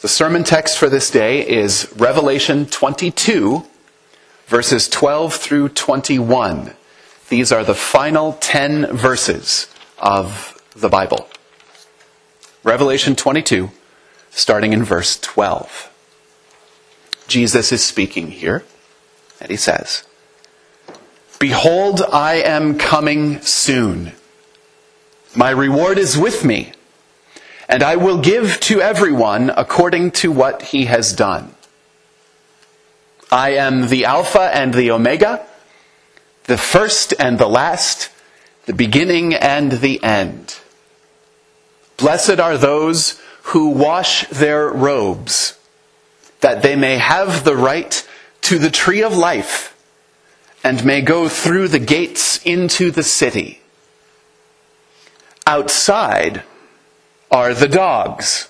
The sermon text for this day is Revelation 22, verses 12 through 21. These are the final 10 verses of the Bible. Revelation 22, starting in verse 12. Jesus is speaking here, and he says, Behold, I am coming soon. My reward is with me and I will give to everyone according to what he has done. I am the Alpha and the Omega, the first and the last, the beginning and the end. Blessed are those who wash their robes, that they may have the right to the tree of life and may go through the gates into the city. Outside, are the dogs,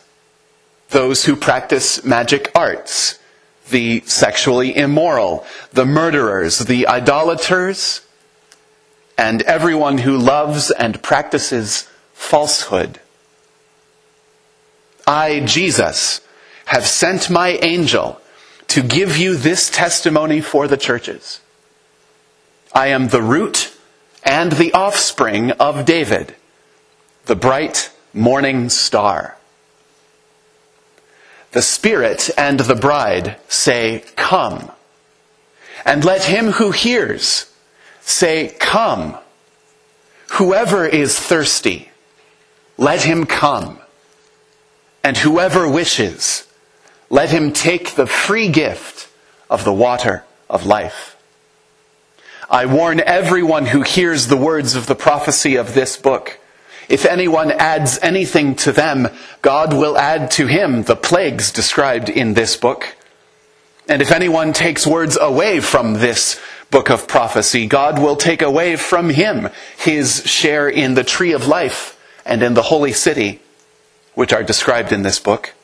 those who practice magic arts, the sexually immoral, the murderers, the idolaters, and everyone who loves and practices falsehood. I, Jesus, have sent my angel to give you this testimony for the churches. I am the root and the offspring of David, the bright morning star. The Spirit and the bride say, Come. And let him who hears say, Come. Whoever is thirsty, let him come. And whoever wishes, let him take the free gift of the water of life. I warn everyone who hears the words of the prophecy of this book if anyone adds anything to them, God will add to him the plagues described in this book. And if anyone takes words away from this book of prophecy, God will take away from him his share in the tree of life and in the holy city, which are described in this book.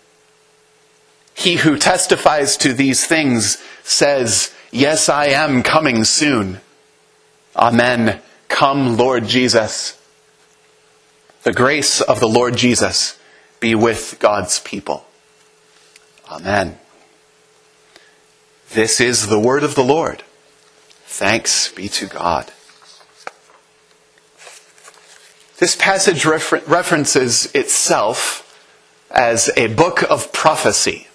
He who testifies to these things says, Yes, I am coming soon. Amen. Come, Lord Jesus. The grace of the Lord Jesus be with God's people. Amen. This is the word of the Lord. Thanks be to God. This passage refer- references itself as a book of prophecy.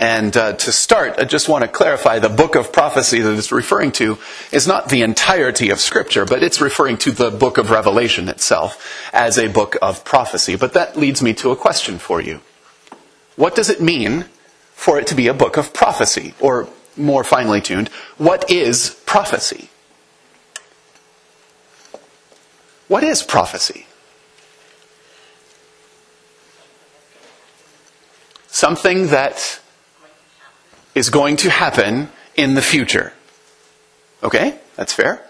And uh, to start, I just want to clarify the book of prophecy that it's referring to is not the entirety of Scripture, but it's referring to the book of Revelation itself as a book of prophecy. But that leads me to a question for you. What does it mean for it to be a book of prophecy? Or more finely tuned, what is prophecy? What is prophecy? Something that is going to happen in the future. Okay? That's fair.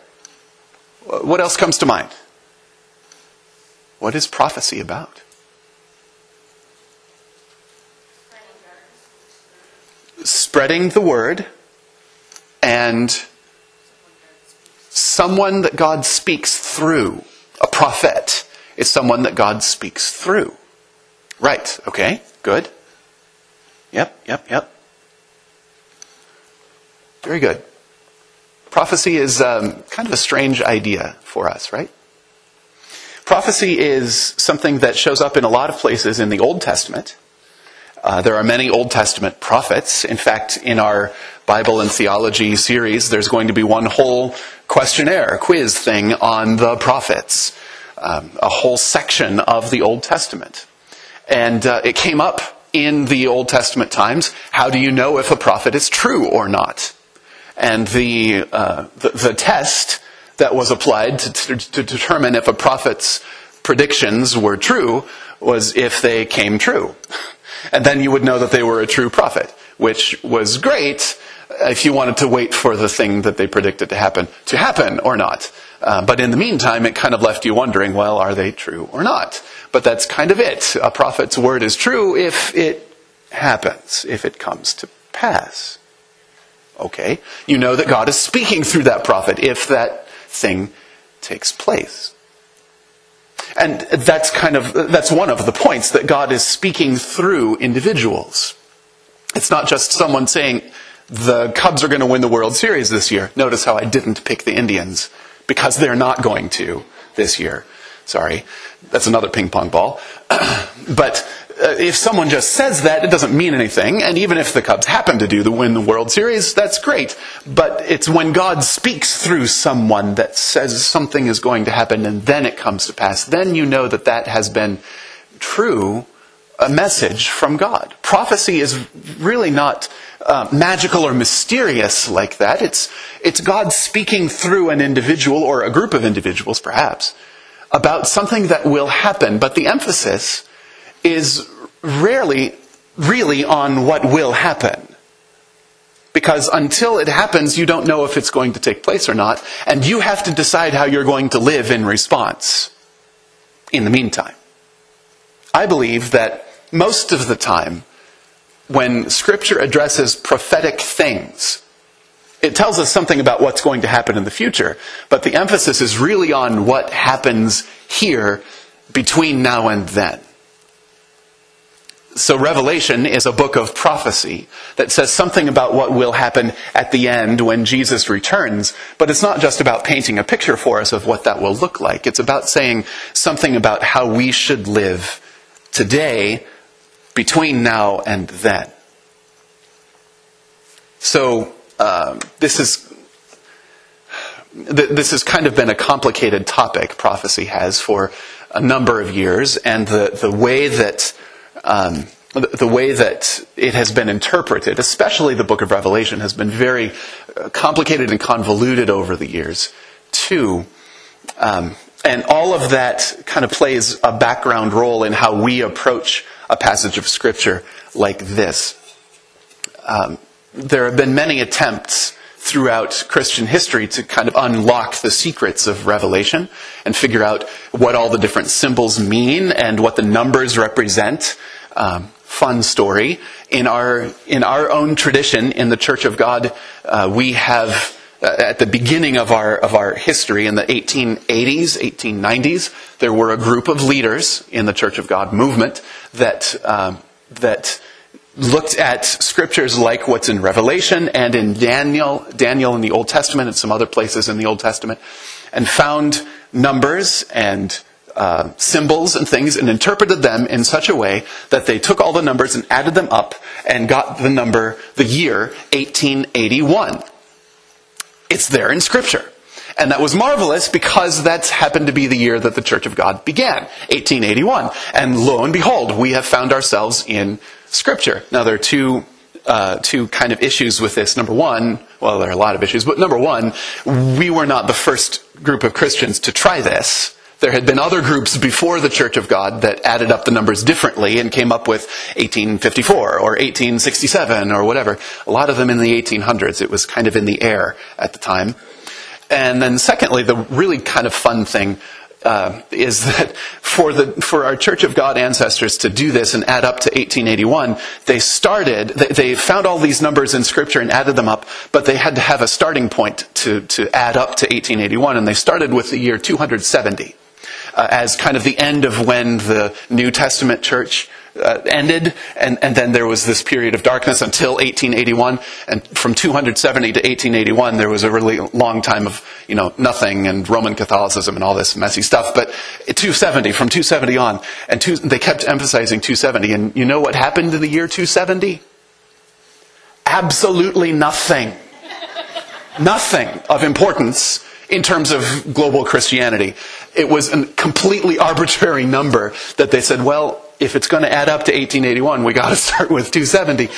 What else comes to mind? What is prophecy about? Spreading the word and someone that God speaks through. A prophet is someone that God speaks through. Right, okay, good. Yep, yep, yep. Very good. Prophecy is um, kind of a strange idea for us, right? Prophecy is something that shows up in a lot of places in the Old Testament. Uh, there are many Old Testament prophets. In fact, in our Bible and theology series, there's going to be one whole questionnaire, quiz thing on the prophets, um, a whole section of the Old Testament. And uh, it came up in the Old Testament times. How do you know if a prophet is true or not? And the, uh, the, the, test that was applied to, to, to determine if a prophet's predictions were true was if they came true. And then you would know that they were a true prophet, which was great if you wanted to wait for the thing that they predicted to happen to happen or not. Uh, but in the meantime, it kind of left you wondering, well, are they true or not? But that's kind of it. A prophet's word is true if it happens, if it comes to pass. Okay? You know that God is speaking through that prophet if that thing takes place. And that's kind of, that's one of the points that God is speaking through individuals. It's not just someone saying, the Cubs are going to win the World Series this year. Notice how I didn't pick the Indians because they're not going to this year. Sorry. That's another ping pong ball. but if someone just says that, it doesn't mean anything. And even if the Cubs happen to do the win the World Series, that's great. But it's when God speaks through someone that says something is going to happen and then it comes to pass, then you know that that has been true, a message from God. Prophecy is really not uh, magical or mysterious like that. It's, it's God speaking through an individual or a group of individuals, perhaps, about something that will happen. But the emphasis is rarely really on what will happen. Because until it happens, you don't know if it's going to take place or not, and you have to decide how you're going to live in response in the meantime. I believe that most of the time, when Scripture addresses prophetic things, it tells us something about what's going to happen in the future, but the emphasis is really on what happens here between now and then. So Revelation is a book of prophecy that says something about what will happen at the end when Jesus returns. But it's not just about painting a picture for us of what that will look like. It's about saying something about how we should live today between now and then. So um, this is this has kind of been a complicated topic. Prophecy has for a number of years, and the the way that um, the way that it has been interpreted, especially the book of Revelation, has been very uh, complicated and convoluted over the years, too. Um, and all of that kind of plays a background role in how we approach a passage of Scripture like this. Um, there have been many attempts throughout Christian history to kind of unlock the secrets of Revelation and figure out what all the different symbols mean and what the numbers represent. Um, fun story. In our, in our own tradition, in the Church of God, uh, we have, uh, at the beginning of our, of our history, in the 1880s, 1890s, there were a group of leaders in the Church of God movement that, um, that looked at scriptures like what's in Revelation and in Daniel, Daniel in the Old Testament and some other places in the Old Testament, and found numbers and uh, symbols and things and interpreted them in such a way that they took all the numbers and added them up and got the number, the year 1881. It's there in Scripture. And that was marvelous because that happened to be the year that the Church of God began, 1881. And lo and behold, we have found ourselves in Scripture. Now, there are two, uh, two kind of issues with this. Number one, well, there are a lot of issues, but number one, we were not the first group of Christians to try this. There had been other groups before the Church of God that added up the numbers differently and came up with 1854 or 1867 or whatever. A lot of them in the 1800s. It was kind of in the air at the time. And then secondly, the really kind of fun thing uh, is that for the for our Church of God ancestors to do this and add up to 1881, they started. They, they, found all these numbers in Scripture and added them up, but they had to have a starting point to to add up to 1881, and they started with the year 270 uh, as kind of the end of when the New Testament church uh, ended, and, and then there was this period of darkness until 1881. And from 270 to 1881, there was a really long time of you know nothing and Roman Catholicism and all this messy stuff. But 270, from 270 on, and two, they kept emphasizing 270. And you know what happened in the year 270? Absolutely nothing. nothing of importance in terms of global Christianity. It was a completely arbitrary number that they said, well, if it's going to add up to 1881, we got to start with 270.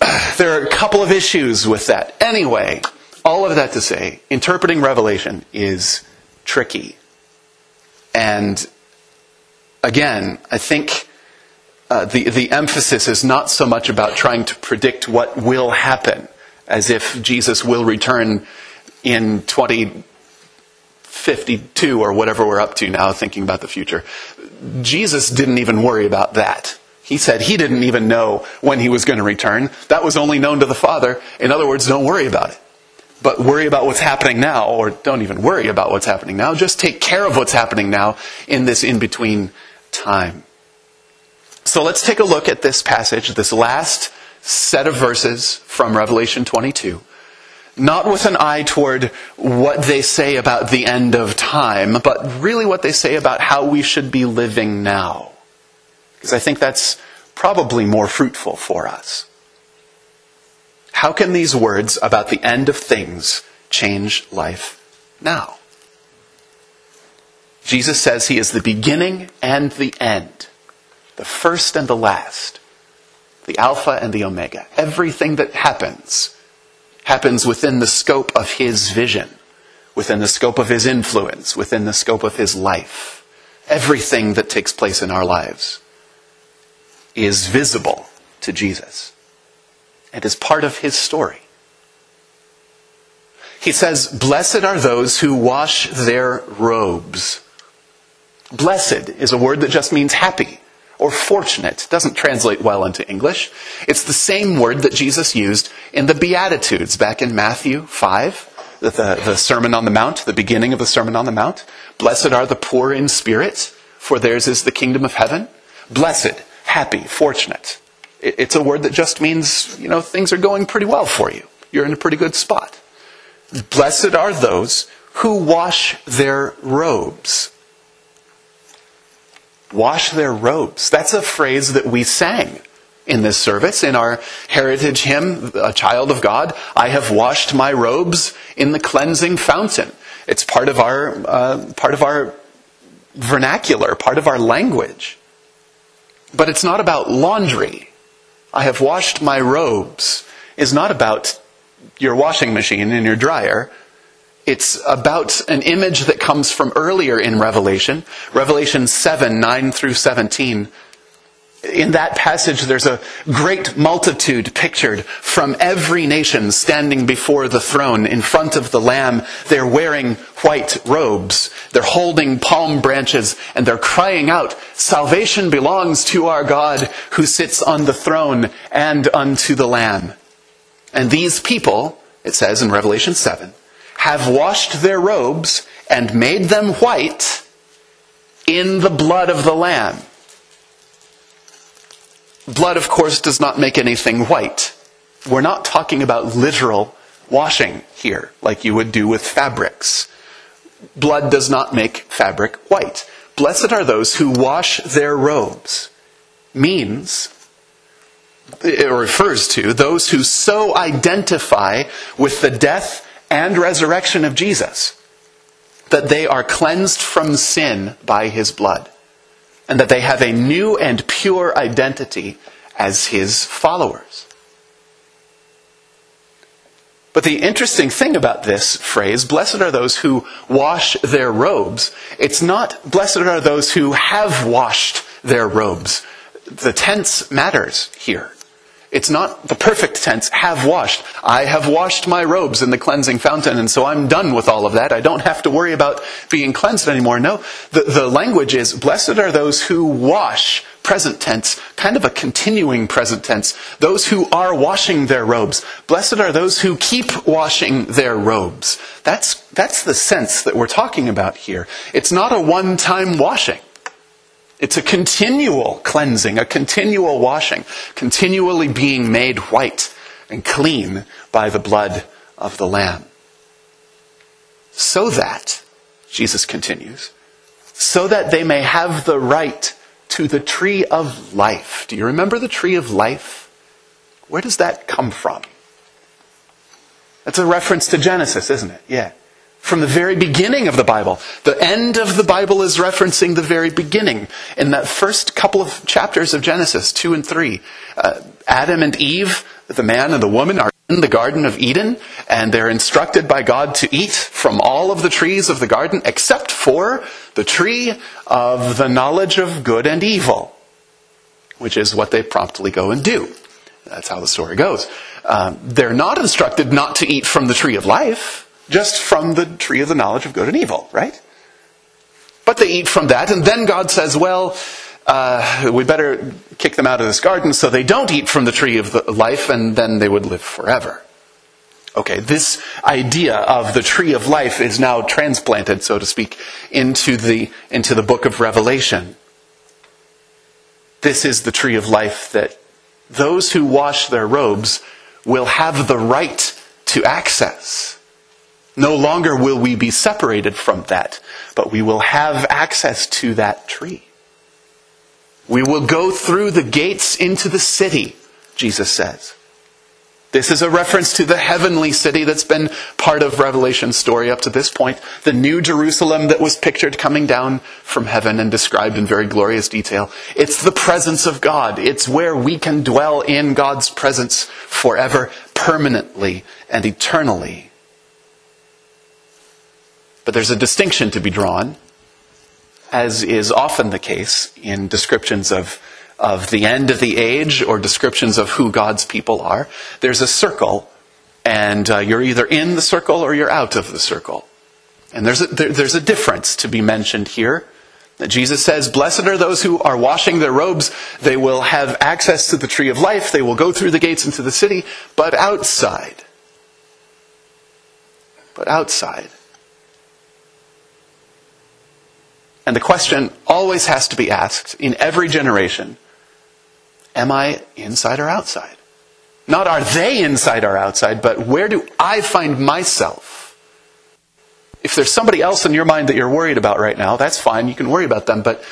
There are a couple of issues with that. Anyway, all of that to say, interpreting Revelation is tricky. And again, I think uh, the, the emphasis is not so much about trying to predict what will happen, as if Jesus will return in 2052 or whatever we're up to now, thinking about the future. Jesus didn't even worry about that. He said he didn't even know when he was going to return. That was only known to the Father. In other words, don't worry about it. but worry about what's happening now, or don't even worry about what's happening now. Just take care of what's happening now in this in between time. So let's take a look at this passage, this last set of verses from Revelation 22. Not with an eye toward what they say about the end of time, but really what they say about how we should be living now. Because I think that's probably more fruitful for us. How can these words about the end of things change life now? Jesus says he is the beginning and the end, the first and the last, the Alpha and the Omega. Everything that happens happens within the scope of his vision, within the scope of his influence, within the scope of his life. Everything that takes place in our lives is visible to Jesus. It is part of his story. He says, Blessed are those who wash their robes. Blessed is a word that just means happy or fortunate. It doesn't translate well into English. It's the same word that Jesus used in the Beatitudes back in Matthew 5, the, the, the Sermon on the Mount, the beginning of the Sermon on the Mount. Blessed are the poor in spirit, for theirs is the kingdom of heaven. Blessed, happy, fortunate. It's a word that just means, you know, things are going pretty well for you. You're in a pretty good spot. Blessed are those who wash their robes. Wash their robes. That's a phrase that we sang in this service in our heritage hymn, A Child of God. I have washed my robes in the cleansing fountain. It's part of our, uh, part of our vernacular, part of our language. But it's not about laundry. I have washed my robes is not about your washing machine and your dryer. It's about an image that comes from earlier in Revelation, Revelation 7, 9 through 17 in that passage, there's a great multitude pictured from every nation standing before the throne in front of the Lamb. They're wearing white robes. They're holding palm branches and they're crying out, Salvation belongs to our God who sits on the throne and unto the Lamb. And these people, it says in Revelation 7, have washed their robes and made them white in the blood of the Lamb. Blood, of course, does not make anything white. We're not talking about literal washing here, like you would do with fabrics. Blood does not make fabric white. Blessed are those who wash their robes. Means, it refers to those who so identify with the death and resurrection of Jesus that they are cleansed from sin by his blood and that they have a new and pure identity as his followers. But the interesting thing about this phrase, blessed are those who wash their robes, it's not blessed are those who have washed their robes. The tense matters here. It's not the perfect tense, have washed. I have washed my robes in the cleansing fountain, and so I'm done with all of that. I don't have to worry about being cleansed anymore. No, the, the language is, blessed are those who wash, present tense, kind of a continuing present tense. Those who are washing their robes. Blessed are those who keep washing their robes. That's, that's the sense that we're talking about here. It's not a one-time washing. It's a continual cleansing, a continual washing, continually being made white and clean by the blood of the Lamb. So that, Jesus continues, so that they may have the right to the tree of life. Do you remember the tree of life? Where does that come from? That's a reference to Genesis, isn't it? Yeah from the very beginning of the Bible. The end of the Bible is referencing the very beginning. In that first couple of chapters of Genesis, 2 and 3, uh, Adam and Eve, the man and the woman, are in the Garden of Eden, and they're instructed by God to eat from all of the trees of the garden except for the tree of the knowledge of good and evil, which is what they promptly go and do. That's how the story goes. Um, they're not instructed not to eat from the tree of life just from the tree of the knowledge of good and evil, right? But they eat from that, and then God says, well, uh, we better kick them out of this garden so they don't eat from the tree of the life, and then they would live forever. Okay, this idea of the tree of life is now transplanted, so to speak, into the, into the book of Revelation. This is the tree of life that those who wash their robes will have the right to access. No longer will we be separated from that, but we will have access to that tree. We will go through the gates into the city, Jesus says. This is a reference to the heavenly city that's been part of Revelation's story up to this point. The new Jerusalem that was pictured coming down from heaven and described in very glorious detail. It's the presence of God. It's where we can dwell in God's presence forever, permanently, and eternally. But there's a distinction to be drawn, as is often the case in descriptions of of the end of the age or descriptions of who God's people are. There's a circle, and uh, you're either in the circle or you're out of the circle. And there's a, there, there's a difference to be mentioned here. Jesus says, Blessed are those who are washing their robes. They will have access to the tree of life. They will go through the gates into the city. But outside, but outside. And the question always has to be asked in every generation Am I inside or outside? Not are they inside or outside, but where do I find myself? If there's somebody else in your mind that you're worried about right now, that's fine. You can worry about them. But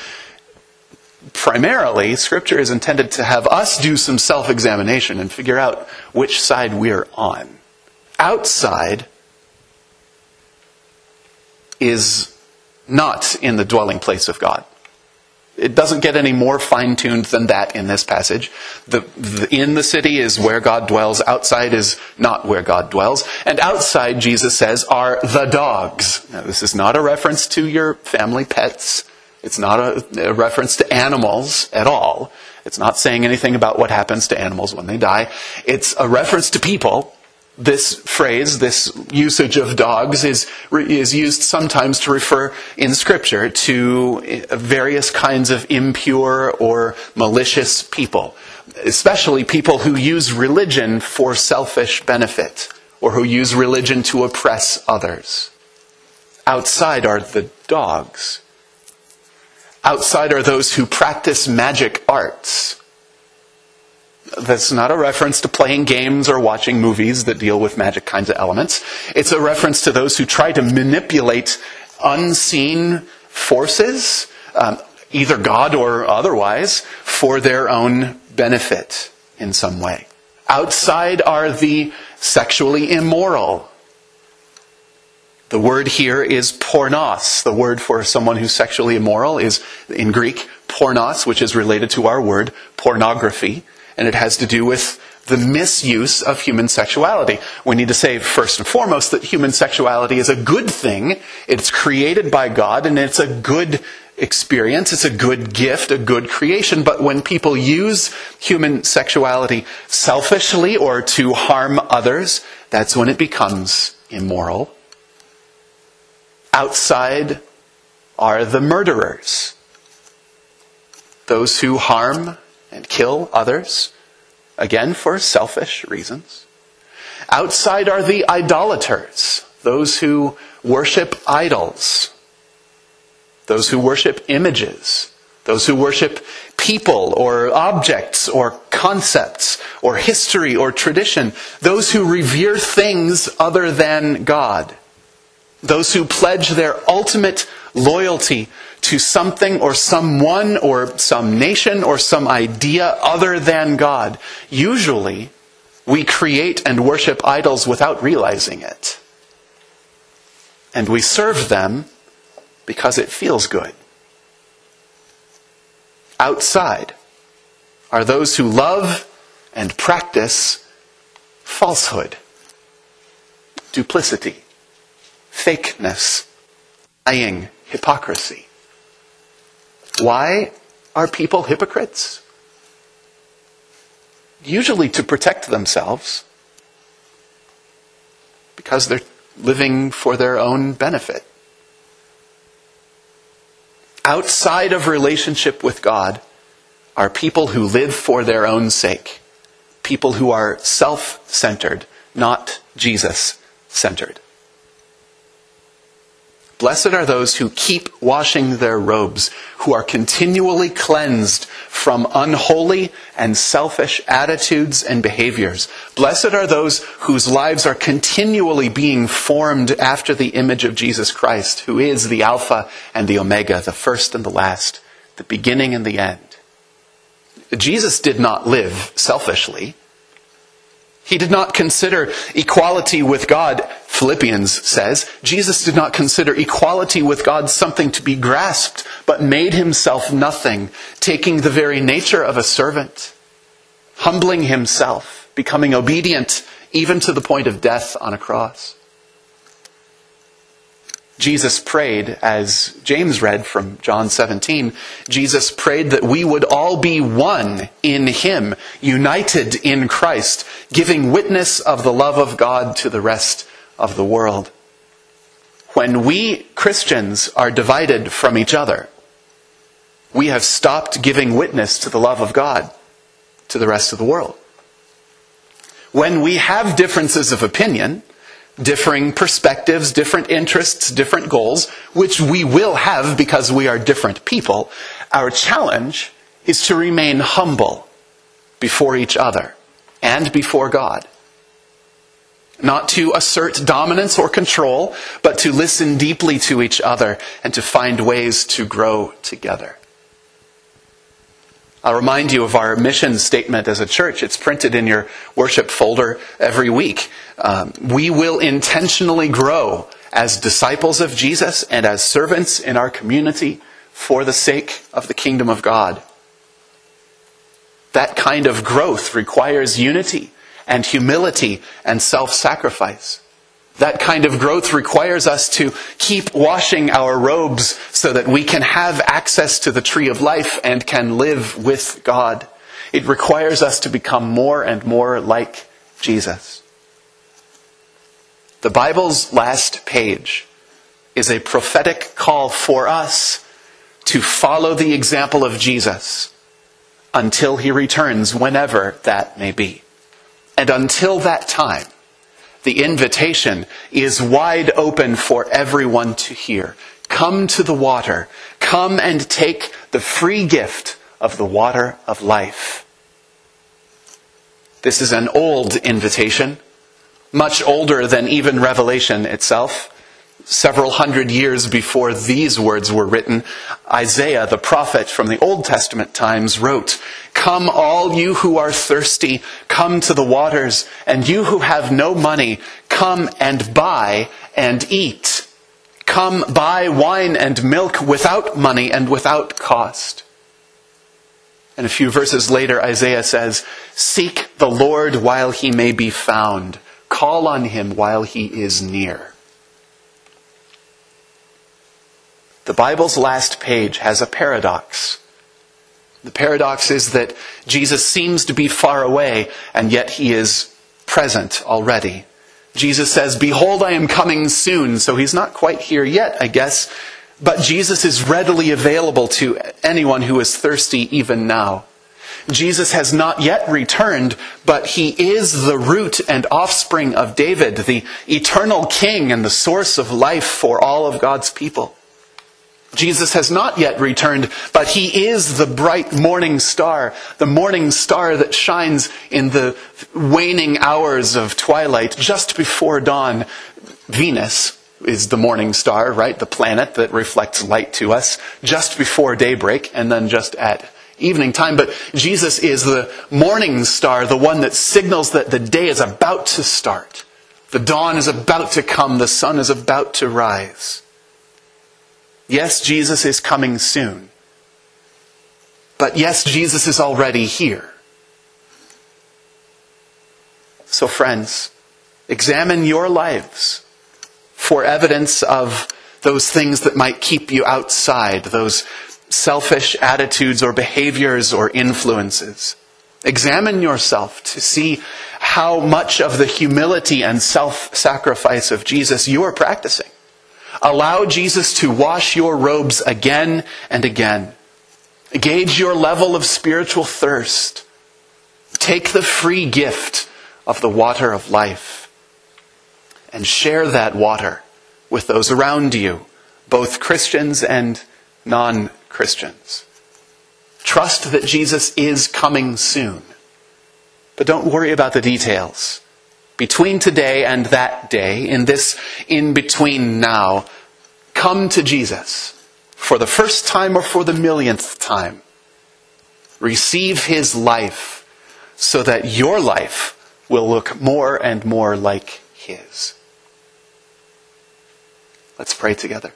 primarily, Scripture is intended to have us do some self examination and figure out which side we're on. Outside is not in the dwelling place of God. It doesn't get any more fine tuned than that in this passage. The, the, in the city is where God dwells. Outside is not where God dwells. And outside, Jesus says, are the dogs. Now, this is not a reference to your family pets. It's not a, a reference to animals at all. It's not saying anything about what happens to animals when they die. It's a reference to people this phrase, this usage of dogs, is, is used sometimes to refer in Scripture to eh, various kinds of impure or malicious people, especially people who use religion for selfish benefit or who use religion to oppress others. Outside are the dogs. Outside are those who practice magic arts that's not a reference to playing games or watching movies that deal with magic kinds of elements. It's a reference to those who try to manipulate unseen forces, um, either God or otherwise, for their own benefit in some way. Outside are the sexually immoral. The word here is pornos. The word for someone who's sexually immoral is in Greek pornos, which is related to our word pornography and it has to do with the misuse of human sexuality. We need to say first and foremost that human sexuality is a good thing. It's created by God and it's a good experience. It's a good gift, a good creation. But when people use human sexuality selfishly or to harm others, that's when it becomes immoral. Outside are the murderers. Those who harm and kill others, again for selfish reasons. Outside are the idolaters, those who worship idols, those who worship images, those who worship people or objects or concepts or history or tradition, those who revere things other than God, those who pledge their ultimate loyalty to something or someone or some nation or some idea other than God. Usually, we create and worship idols without realizing it. And we serve them because it feels good. Outside are those who love and practice falsehood, duplicity, fakeness, lying, hypocrisy. Why are people hypocrites? Usually to protect themselves, because they're living for their own benefit. Outside of relationship with God are people who live for their own sake, people who are self centered, not Jesus centered. Blessed are those who keep washing their robes, who are continually cleansed from unholy and selfish attitudes and behaviors. Blessed are those whose lives are continually being formed after the image of Jesus Christ, who is the Alpha and the Omega, the first and the last, the beginning and the end. Jesus did not live selfishly. He did not consider equality with God, Philippians says. Jesus did not consider equality with God something to be grasped, but made himself nothing, taking the very nature of a servant, humbling himself, becoming obedient even to the point of death on a cross. Jesus prayed, as James read from John 17, Jesus prayed that we would all be one in Him, united in Christ, giving witness of the love of God to the rest of the world. When we Christians are divided from each other, we have stopped giving witness to the love of God to the rest of the world. When we have differences of opinion, differing perspectives, different interests, different goals, which we will have because we are different people, our challenge is to remain humble before each other and before God. Not to assert dominance or control, but to listen deeply to each other and to find ways to grow together. I'll remind you of our mission statement as a church. It's printed in your worship folder every week. Um, we will intentionally grow as disciples of Jesus and as servants in our community for the sake of the kingdom of God. That kind of growth requires unity and humility and self sacrifice. That kind of growth requires us to keep washing our robes so that we can have access to the tree of life and can live with God. It requires us to become more and more like Jesus. The Bible's last page is a prophetic call for us to follow the example of Jesus until he returns, whenever that may be. And until that time, the invitation is wide open for everyone to hear. Come to the water. Come and take the free gift of the water of life. This is an old invitation, much older than even Revelation itself several hundred years before these words were written, Isaiah, the prophet from the Old Testament times, wrote, Come, all you who are thirsty, come to the waters, and you who have no money, come and buy and eat. Come buy wine and milk without money and without cost. And a few verses later, Isaiah says, Seek the Lord while he may be found. Call on him while he is near. The Bible's last page has a paradox. The paradox is that Jesus seems to be far away, and yet he is present already. Jesus says, Behold, I am coming soon. So he's not quite here yet, I guess. But Jesus is readily available to anyone who is thirsty even now. Jesus has not yet returned, but he is the root and offspring of David, the eternal king and the source of life for all of God's people. Jesus has not yet returned, but he is the bright morning star, the morning star that shines in the waning hours of twilight just before dawn. Venus is the morning star, right? The planet that reflects light to us just before daybreak and then just at evening time. But Jesus is the morning star, the one that signals that the day is about to start. The dawn is about to come. The sun is about to rise. Yes, Jesus is coming soon. But yes, Jesus is already here. So, friends, examine your lives for evidence of those things that might keep you outside, those selfish attitudes or behaviors or influences. Examine yourself to see how much of the humility and self sacrifice of Jesus you are practicing. Allow Jesus to wash your robes again and again. Gauge your level of spiritual thirst. Take the free gift of the water of life. and share that water with those around you, both Christians and non Christians. Trust that Jesus is coming soon. But don't worry about the details. Between today and that day, in this in between now, come to Jesus for the first time or for the millionth time. Receive his life so that your life will look more and more like his. Let's pray together.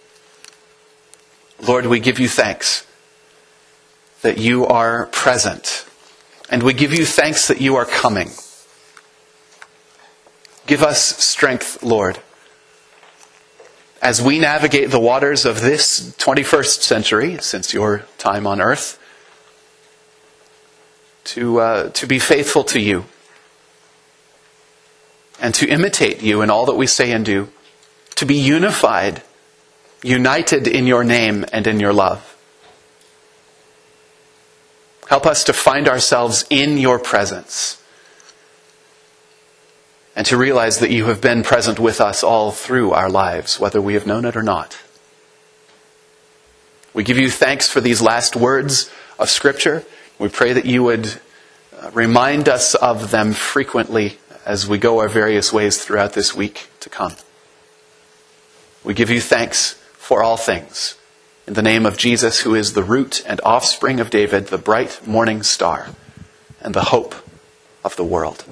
Lord, we give you thanks that you are present, and we give you thanks that you are coming. Give us strength, Lord, as we navigate the waters of this 21st century, since your time on earth, to, uh, to be faithful to you and to imitate you in all that we say and do, to be unified, united in your name and in your love. Help us to find ourselves in your presence and to realize that you have been present with us all through our lives, whether we have known it or not. We give you thanks for these last words of Scripture. We pray that you would uh, remind us of them frequently as we go our various ways throughout this week to come. We give you thanks for all things. In the name of Jesus, who is the root and offspring of David, the bright morning star, and the hope of the world.